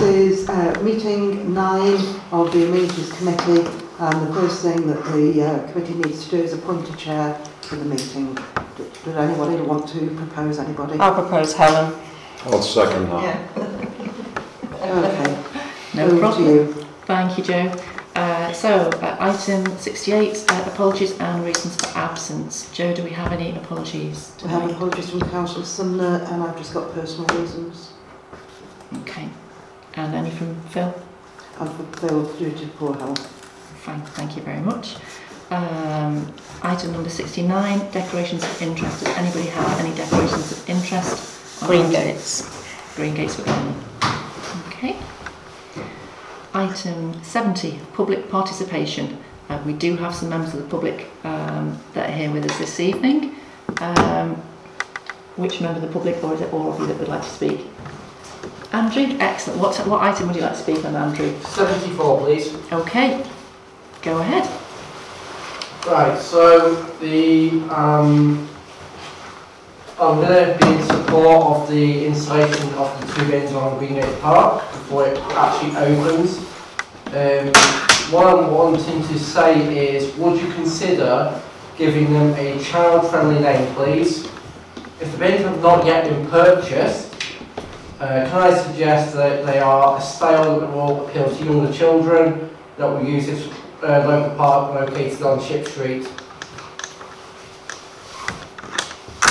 this is uh, meeting nine of the Amenities Committee and the first thing that the uh, committee needs to do is appoint a chair for the meeting. Did, did anybody want to propose anybody? I propose Helen. I'll second that. Yeah. Okay, No over to problem. you. Thank you, Joe. Uh, so, uh, item 68, uh, apologies and reasons for absence. Joe, do we have any apologies? We have tonight? apologies from Councillor Sumner and I've just got personal reasons. Okay. And any from Phil? And for Phil due to poor health. Fine, thank you very much. Um, item number 69, declarations of interest. Does anybody have any declarations of interest? Green our- Gates. Green Gates for Gardening. Okay. Item 70, public participation. Uh, we do have some members of the public um, that are here with us this evening. Um, which member of the public, or is it all of you that would like to speak? Andrew, excellent. What, what item would you like to speak on, Andrew? 74, please. Okay, go ahead. Right, so the um, I'm going to be in support of the installation of the two bins on Greengate Park before it actually opens. Um, what I'm wanting to say is, would you consider giving them a child-friendly name, please? If the bins have not yet been purchased, uh, can I suggest that they are a style that will appeal to younger children, that will use this uh, local park located on Ship Street.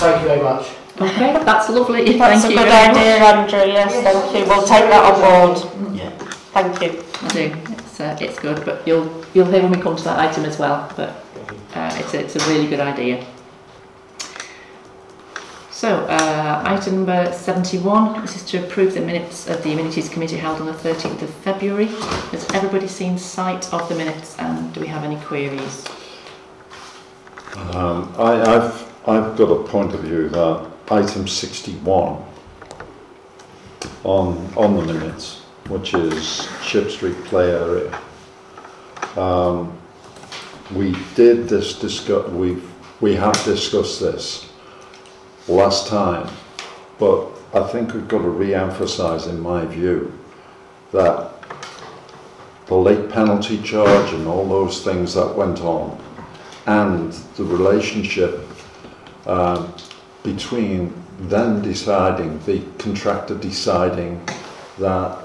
Thank you very much. Okay, that's lovely. That's Thank a you good very much. idea, Andrew. Yes, thank you. We'll take that on board. Yeah. Thank you. I do. It's, uh, it's good, but you'll you'll hear when we come to that item as well. But uh, it's a, it's a really good idea. So, uh, item number 71, this is to approve the minutes of the Amenities Committee held on the 13th of February. Has everybody seen sight of the minutes and do we have any queries? Um, I, I've, I've got a point of view that item 61 on, on the minutes, which is Ship Street play area. Um, we did this discuss, we've, we have discussed this last time, but I think we've got to re-emphasise, in my view, that the late penalty charge and all those things that went on and the relationship um, between them deciding, the contractor deciding that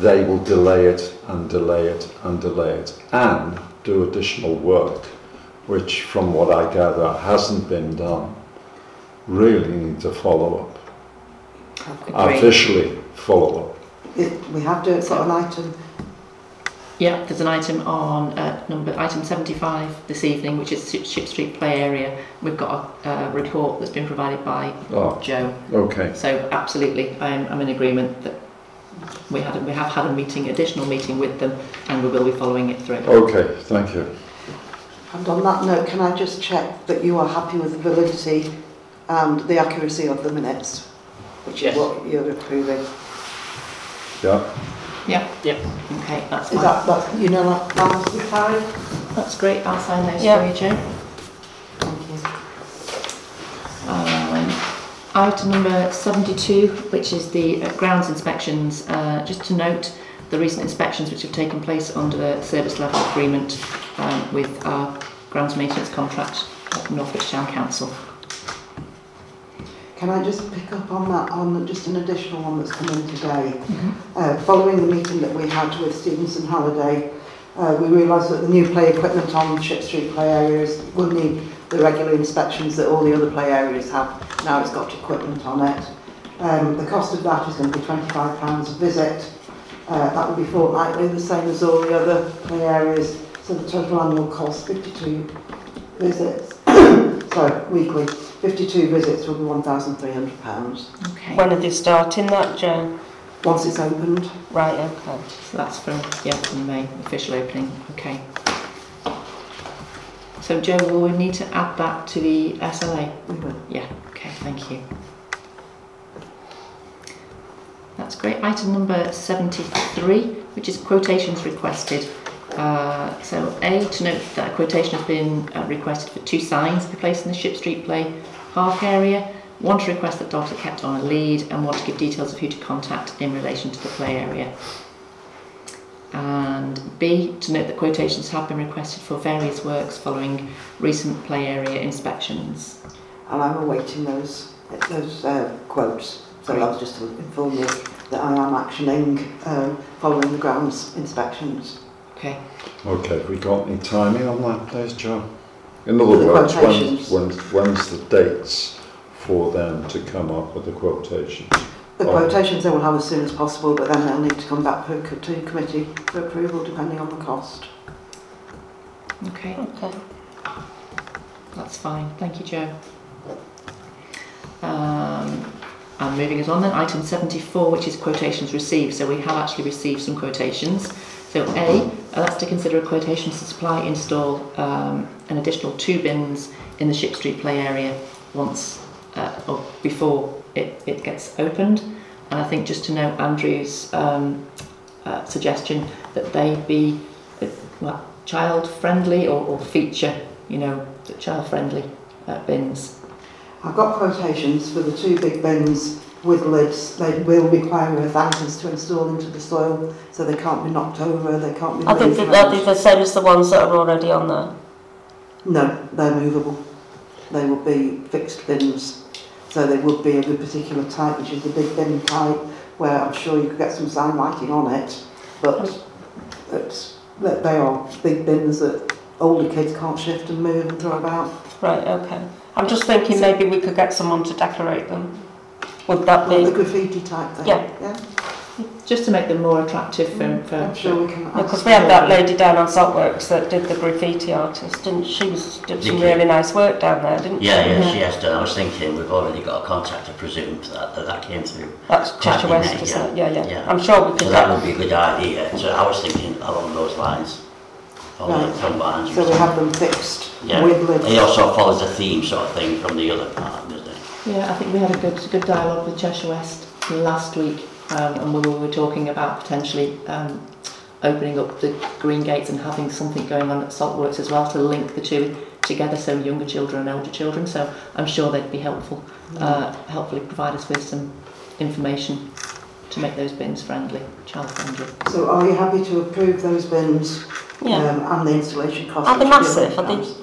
they will delay it and delay it and delay it and do additional work, which from what I gather hasn't been done, really need to follow up, officially follow up. It, we have to, got an item, Yeah, there's an item on uh, number item 75 this evening, which is Ship Ship Street play area. We've got a uh, report that's been provided by Oh, Joe. okay. So absolutely, I'm, I'm in agreement that we had we have had a meeting, additional meeting with them, and we will be following it through. Okay, thank you. and on that note, can I just check that you are happy with the validity and the accuracy of the minutes? Which Yes. is what you're approving. Yeah. Yeah. Yep. Okay, that's Is fine. that, that, you know, that, that was the carried? That's great. I'll sign those Yeah. for you, Joe. Thank you. Um, item number 72, which is the uh, grounds inspections. Uh, just to note, the recent inspections which have taken place under the service level agreement um, with our grounds maintenance contract at Northwich Town Council. Can I just pick up on that, on just an additional one that's come in today? Uh, following the meeting that we had with Stevenson Halliday, uh, we realised that the new play equipment on Ship Street play areas will need the regular inspections that all the other play areas have. Now it's got equipment on it. Um, the cost of that is going to be £25 a visit. Uh, that will be fortnightly, the same as all the other play areas. So the total annual cost, 52 visits, sorry, weekly, 52 visits will be £1,300 Okay. When are they starting that, Joe? once it's opened. Right, okay. So that's from, yeah, from May, official opening, okay. So Joe, will we need to add that to the SLA? We will. Yeah, okay, thank you. That's great. Item number 73, which is quotations requested. Uh, so A, to note that a quotation has been uh, requested for two signs to be placed in the Ship Street Play Park area. One to request that dogs are kept on a lead and one to give details of who to contact in relation to the play area. And B, to note that quotations have been requested for various works following recent play area inspections. And I'm awaiting those, those uh, quotes. So that was just to inform you that I am actioning um, following the grounds inspections. Okay. Okay, have we got any timing on that, please, Joe? In other the words, quotations. when's, when's, when's the dates for them to come up with the quotations? The Oh. quotations they will have as soon as possible, but then they'll need to come back for, to committee for approval depending on the cost. Okay, Okay. that's fine. Thank you, Joe. Um, and moving us on then, item 74, which is quotations received. So we have actually received some quotations. So A, uh, that's to consider a quotation to supply, install um, an additional two bins in the Ship Street play area once uh, or before it, it gets opened. And I think just to note Andrew's um, uh, suggestion that they be uh, well, child friendly or, or feature, you know, child friendly uh, bins. I've got quotations for the two big bins with lids. They will require anchors to install into the soil, so they can't be knocked over, they can't be Are they, moved are they around. the same as the ones that are already on there? No, they're movable. They will be fixed bins. So they would be of a particular type, which is the big bin type, where I'm sure you could get some sign lighting on it, but it's, that they are big bins that older kids can't shift and move and throw about. Right, okay. I'm just thinking maybe we could get someone to decorate them. Would that Like the graffiti type thing. Yeah. Yeah. Just to make them more attractive for, mm, for, I'm sure we can. Because we had that lady down on Saltworks that did the graffiti artist, didn't she? Was did some really nice work down there, didn't she? Yeah, yeah, she has done. I was thinking we've already got a contact, I presume, that, that that came through. That's Cheshire Quite West, neat, isn't yeah. it? Yeah, yeah, Yeah. I'm sure we So could that would be a good idea. So I was thinking along those lines. Following Right. from what So we said. have them fixed Yeah. with lids. It also follows a theme sort of thing from the other part, doesn't it? Yeah, I think we had a good good dialogue with Cheshire West last week, um, and we were talking about potentially um, opening up the green gates and having something going on at Saltworks as well to link the two together, so younger children and older children. So I'm sure they'd be helpful, uh, helpfully provide us with some information to make those bins friendly, child friendly. So are you happy to approve those bins Yeah. um, and the installation costs? Are they which would be massive? Are they? £100?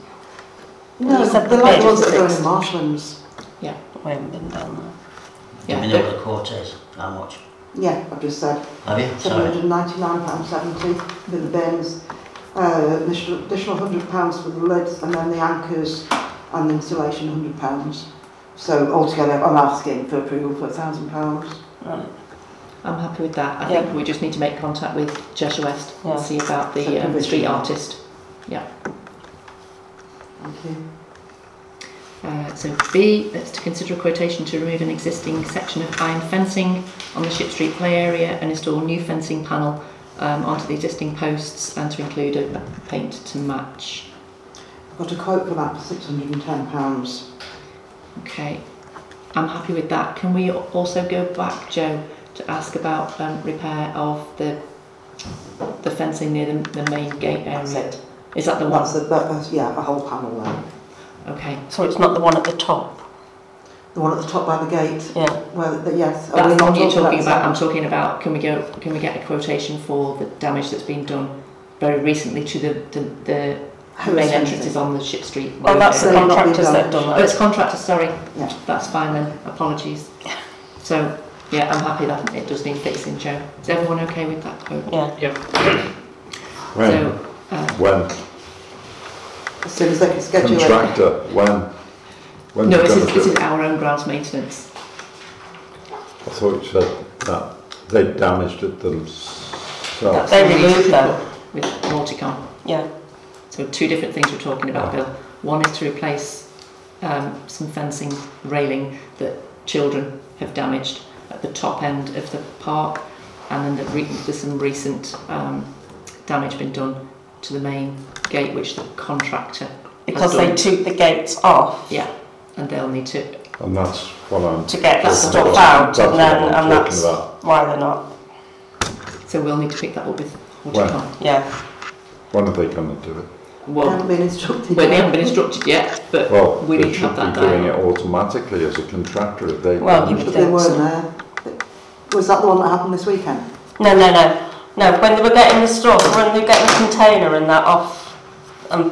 No, they're the like the ones that are going six. in marshlands. We haven't been down there. Yeah, Do we know but- what the quote is? How much? Yeah, I've just said. Have you? £799.70 for the bins, uh, additional additional £100 for the lids and then the anchors and the installation £100. So altogether I'm asking for approval for £1,000. Right. I'm happy with that. I Yeah. think we just need to make contact with Cheshire West Yeah. and see about the um, street artist. Yeah. Thank you. Uh, so B, that's to consider a quotation to remove an existing section of iron fencing on the Ship Street play area and install new fencing panel um, onto the existing posts and to include a, paint to match. I've got a quote for that for £610. Okay, I'm happy with that. Can we also go back, Joe, to ask about um, repair of the the fencing near the, the main gate area? it. Is that the one? That's the, that, that's, yeah, a whole panel there. Okay, So it's not the one at the top. The one at the top by the gate, Yeah. well, the, yes. Are we that's the not one you're talking the about. I'm talking about. Can we go? Can we get a quotation for the damage that's been done very recently to the the, the Who main is entrances on the Ship Street? Well, road that's the They've area? not been contractors that have done Oh, it's contractors. Sorry. Yeah. That's fine then. Apologies. So yeah, I'm happy that it does need fixing, Joe. Is everyone okay with that quote? Yeah. When? So. Uh, When? As soon as they can schedule it. Contractor, when? When's no, it this is, gonna this do? is our own grounds maintenance. I thought you said that they damaged it themselves. They what we removed need to them. put With Horticon. Yeah. So two different things we're talking about, Bill. One is to replace um, some fencing railing that children have damaged at the top end of the park, and then the re- there's some recent um, damage been done to the main gate, which the contractor Because they took the gates off yeah, and they'll need to. And that's what I'm to get the That's stuff what- out, That's and what then I'm and talking that's about. why they're not. So we'll need to pick that up with When? Horticon. Yeah. When are they going to do it? They Well, haven't been instructed. well, they yet. haven't been instructed yet, but Well, we they need to have should that be doing it dialogue. automatically as a contractor if they. Well, you But would they weren't there. Was that the one that happened this weekend? No, no, no. No, when they were getting the stuff, when they were getting the container and that off, and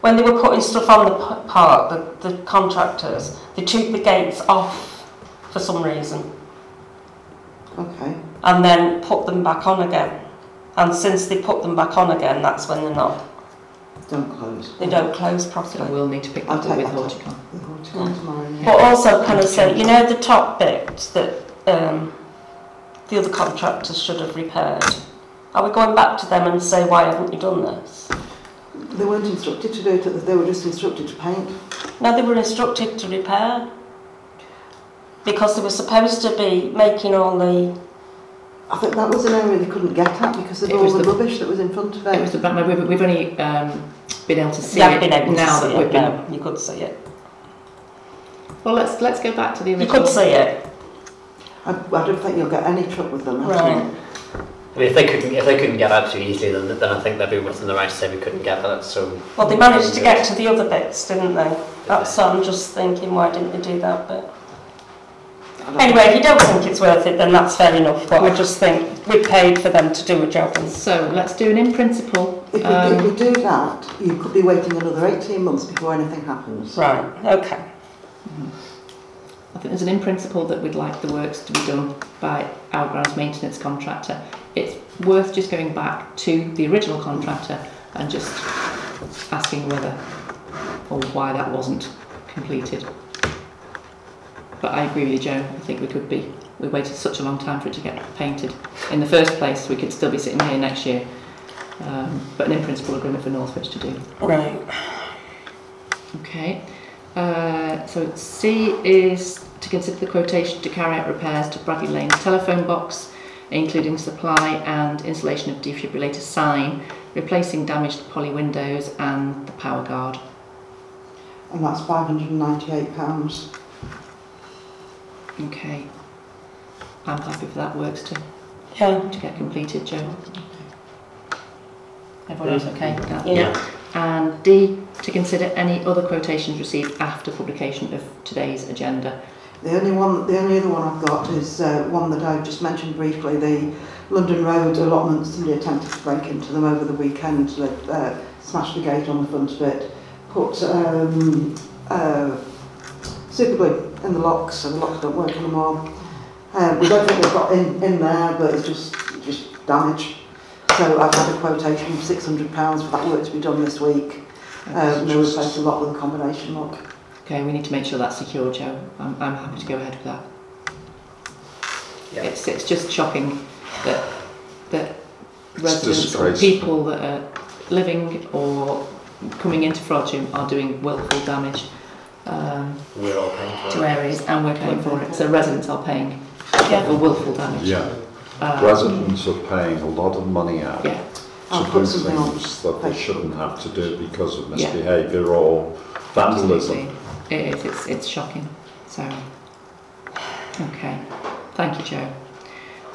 when they were putting stuff on the park, the, the contractors, they took the gates off for some reason Okay. and then put them back on again. And since they put them back on again, that's when they're not, Don't close. they don't close So properly. we'll need to pick I'll that up with take that. Horticon. We'll go to one tomorrow. yeah. But also kind of say, you know the top bit that um, the other contractors should have repaired? Are we going back to them and say, why haven't you done this? They weren't instructed to do it, they were just instructed to paint. No, they were instructed to repair. Because they were supposed to be making all the, I think that was an area they couldn't get at because of It all the, the- rubbish that was in front of it. It was the back, we've, we've only um, been able to see they haven't it been able to now see that we've it, been. no, you could see it. Well, let's let's go back to the You could see it, I, I don't think you'll get any truck with them. right. Actually. I mean, if they couldn't if they couldn't get out too easily, then then I think they'd be within the right to say we couldn't get that. So Well, they managed to get to the other bits, didn't they? That's, so I'm just thinking, why didn't they do that bit? Anyway, if you don't think it's worth it, then that's fair enough, but I just think we paid for them to do a job and So let's do an in principle. If we, Um, if we do that, you could be waiting another 18 months before anything happens. Right, okay. I think there's an in principle that we'd like the works to be done by our grounds maintenance contractor. It's worth just going back to the original contractor and just asking whether or why that wasn't completed. But I agree with you, Joe. I think we could be. We waited such a long time for it to get painted. In the first place, we could still be sitting here next year. Um, but an in principle agreement for Northwich to do. Right. Okay. Uh, so C is to consider the quotation to carry out repairs to Bradley Lane's telephone box, including supply and installation of defibrillator sign, replacing damaged poly windows and the power guard. And that's £598. Okay. I'm happy for that works to, Yeah. to get completed, Joe. Everyone else okay with that? Yeah. And D, to consider any other quotations received after publication of today's agenda. The only one, the only other one I've got is uh, one that I've just mentioned briefly. The London Road allotments. Somebody attempted to break into them over the weekend. They uh, smashed the gate on the front of it. Put um, uh, super glue in the locks, so the locks don't work anymore. Uh, we don't think they've got in, in there, but it's just just damage. So I've had a quotation of six hundred pounds for that work to be done this week. Um, they replaced a lock with a combination lock. Okay, we need to make sure that's secure, Joe. I'm, I'm happy to go ahead with that. Yeah. It's, it's just shocking that, that It's residents or people that are living or coming into Frodsham are doing willful damage um, we're all paying for to it. areas and we're paying for it. So residents are paying Yeah. for willful damage. Yeah, Um, residents are paying a lot of money out Yeah, I'll to put do things that they shouldn't have to do because of Yeah. misbehaviour or vandalism. absolutely. It is, it's, it's shocking. So, okay. Thank you, Joe.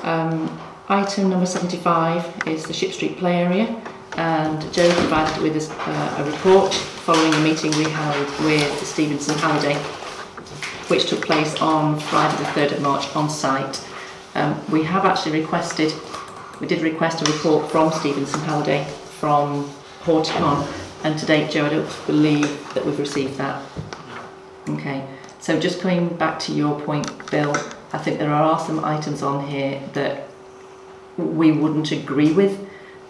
Um, item number 75 is the Ship Street play area. And Joe provided with us uh, a report following a meeting we held with Stevenson Halliday, which took place on Friday the 3rd of March on site. Um, we have actually requested, we did request a report from Stevenson Halliday from Horticon, and to date, Joe, I don't believe that we've received that. Okay, so just coming back to your point, Bill, I think there are some items on here that we wouldn't agree with,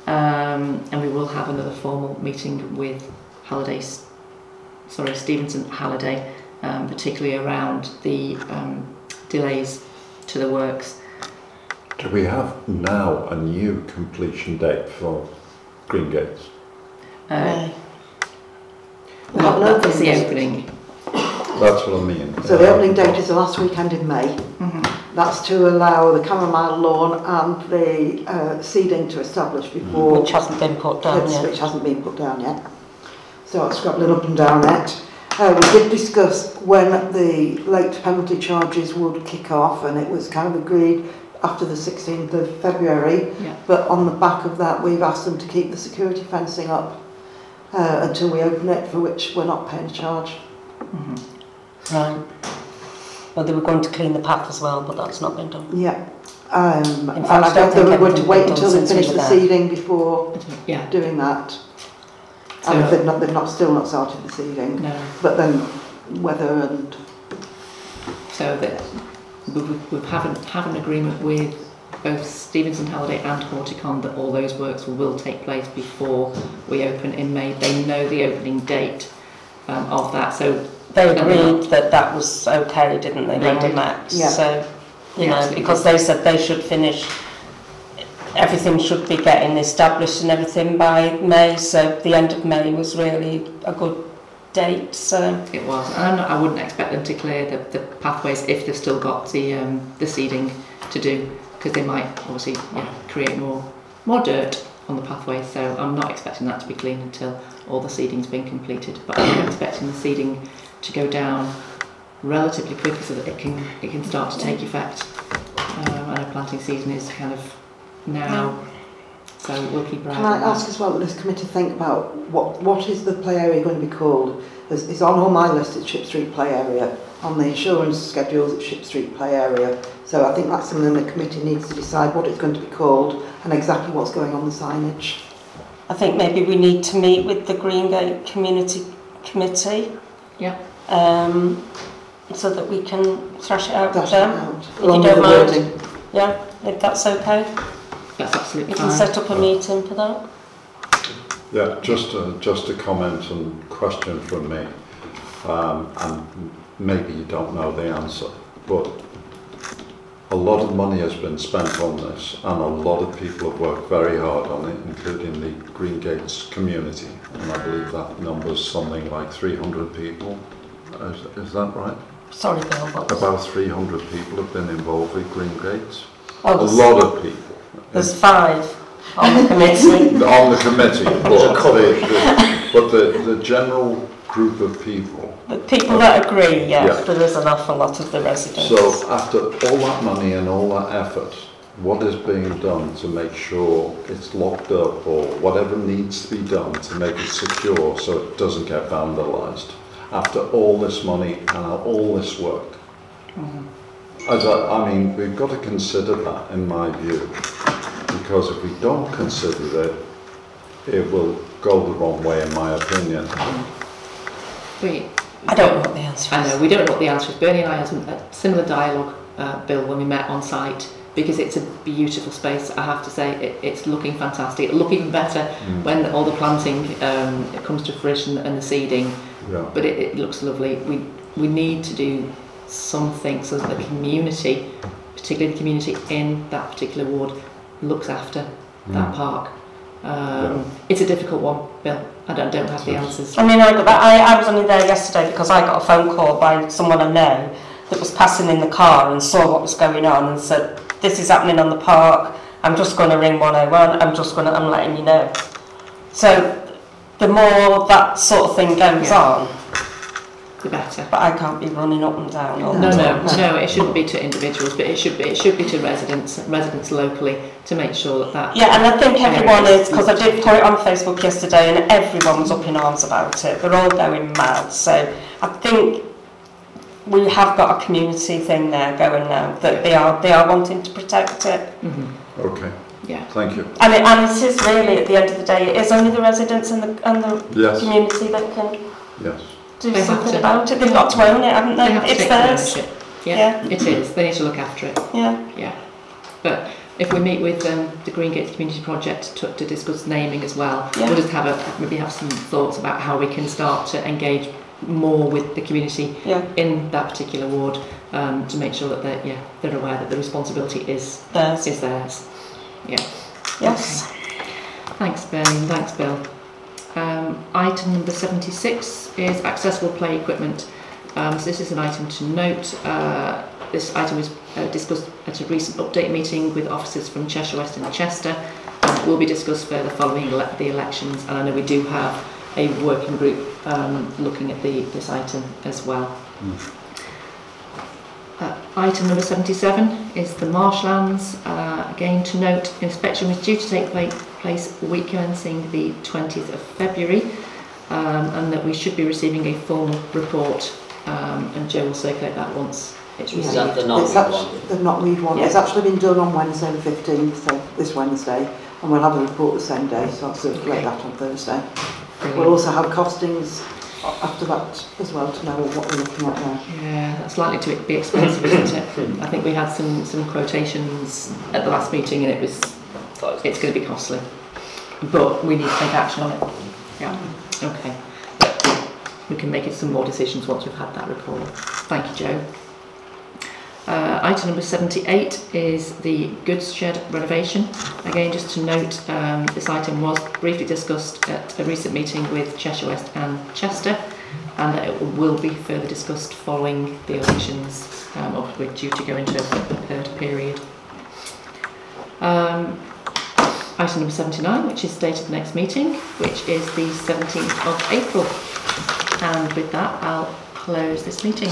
um, and we will have another formal meeting with Halliday, sorry, Stevenson Halliday, um, particularly around the um, delays to the works. Do we have now a new completion date for Green Gates? Uh, We're well, that was the opening opening. That's what I mean. So the opening date is the last weekend in May. Mhm. That's to allow the chamomile lawn and the uh, seeding to establish before Which hasn't been put down it's- yet. which hasn't been put down yet. So it's scrabbling up and down it. Uh, we did discuss when the late penalty charges would kick off and it was kind of agreed after the 16th of February. Yeah. But on the back of that we've asked them to keep the security fencing up uh, until we open it for which we're not paying a charge. Mhm. Right. Well, they were going to clean the path as well, but that's not been done. Yeah. Um, In fact, I I don't think they were going to wait until done they since we the were there. seeding before Yeah, doing that. So- and if they've not, they've not still not started the seeding. no. But then weather and So that we we have an, have an agreement with both Stevenson Halliday and Horticon that all those works will take place before we open in May. They know the opening date um, of that, so They agreed that that was okay, didn't they, when we met? Yeah. So, you Yeah, know, because they said they should finish, everything should be getting established and everything by May, so the end of May was really a good date, so. it was. And I wouldn't expect them to clear the, the pathways if they've still got the um, the seeding to do, because they might obviously yeah, create more more dirt on the pathways. So I'm not expecting that to be clean until all the seeding's been completed. But I'm expecting the seeding to go down relatively quickly so that it can it can start to take effect. Um, and our planting season is kind of now, so we'll keep our eye Can on I that. ask as well that this committee think about what what is the play area going to be called? It's, it's on all my list, it's Ship Street Play Area. On the insurance schedules, it's Ship Street Play Area. So I think that's something the committee needs to decide what it's going to be called and exactly what's going on the signage. I think maybe we need to meet with the Greengate Community Committee. Yeah. Um, so that we can thrash it out with it them. out. you Along don't the mind. wording. Yeah, if that's okay. That's absolutely We can fine. set up a meeting for that. Yeah, just a, just a comment and question from me. Um, and maybe you don't know the answer, but a lot of money has been spent on this and a lot of people have worked very hard on it, including the Green Gates community. And I believe that number's something like 300 people. Is, is that right? Sorry, Bill. What About 300 people have been involved with Green Gates. Oh, A lot of people. There's five on the committee. on the committee, but the, the, but the, the general group of people. The people that agree, yes, Yeah. there is an awful lot of the residents. So after all that money and all that effort, what is being done to make sure it's locked up or whatever needs to be done to make it secure so it doesn't get vandalised? After all this money and all this work? As I, I mean, we've got to consider that in my view, because if we don't consider it, it will go the wrong way in my opinion. We, I don't know what the answer I know, we don't know what the answer is. Bernie and I had a similar dialogue, uh, Bill, when we met on site, because it's a beautiful space, I have to say. It, it's looking fantastic. It'll look even better Mm. when all the planting um, comes to fruition and the seeding, Yeah. but it, it looks lovely. We, we need to do something so that the community, particularly the community in that particular ward, looks after that Mm. park. Um, It's a difficult one, Bill. I don't, don't have the answers. I mean, I, got that, I, I was only there yesterday because I got a phone call by someone I know that was passing in the car and saw what was going on and said, this is happening on the park, I'm just going to ring 101, I'm just going to, I'm letting you know. So the more that sort of thing goes Yeah. on, The better. but I can't be running up and down all No, no, time. no. It shouldn't be to individuals, but it should be. It should be to residents, residents locally, to make sure that that. Yeah, and I think everyone is, because I did put it on Facebook yesterday and everyone was up in arms about it. They're all going mad. So I think we have got a community thing there going now that they are they are wanting to protect it. Mhm. Okay, Yeah. thank you. And it, and it is really, at the end of the day, it is only the residents and the, and the Yes, community that can yes. do They something to. about it. They've got to own it, haven't they? They have it's theirs. ownership. Yeah, Yeah. it is. They need to look after it. Yeah. Yeah. But if we meet with um, the Green Gates Community Project to, to discuss naming as well, Yeah. we'll just have a maybe have some thoughts about how we can start to engage more with the community Yeah. in that particular ward um, to make sure that they're yeah they're aware that the responsibility is Theirs. is theirs. Yeah. Yes. Thanks, Bernie. Thanks, Bill. Um, item number 76 is accessible play equipment. Um, so this is an item to note. Uh, this item was uh, discussed at a recent update meeting with officers from Cheshire West and Chester. Um, will be discussed further following ele- the elections, and I know we do have a working group um, looking at the, this item as well. Uh, item number 77 is the marshlands. Uh, again, to note, inspection was due to take pla- place week commencing the 20th of February, um, and that we should be receiving a formal report. Um, and Joe will circulate that once it's Yeah. Is received. that the not It's one? actually, the not read one, it's actually been done on Wednesday the 15th, so this Wednesday, and we'll have a report the same day, so I'll circulate Okay. that on Thursday. We'll also have costings after that as well to know what we're looking at there. Yeah, that's likely to be expensive, isn't it? I think we had some, some quotations at the last meeting and it was, it's going to be costly. But we need to take action on it. Yeah, okay. We can make some more decisions once we've had that report. Thank you, Joe. Uh, item number 78 is the goods shed renovation. Again, just to note, um, this item was briefly discussed at a recent meeting with Cheshire West and Chester, and that it will be further discussed following the elections, um, or we're due to go into a third period. Um, item number 79, which is the next meeting, which is the 17th of April. And with that, I'll close this meeting.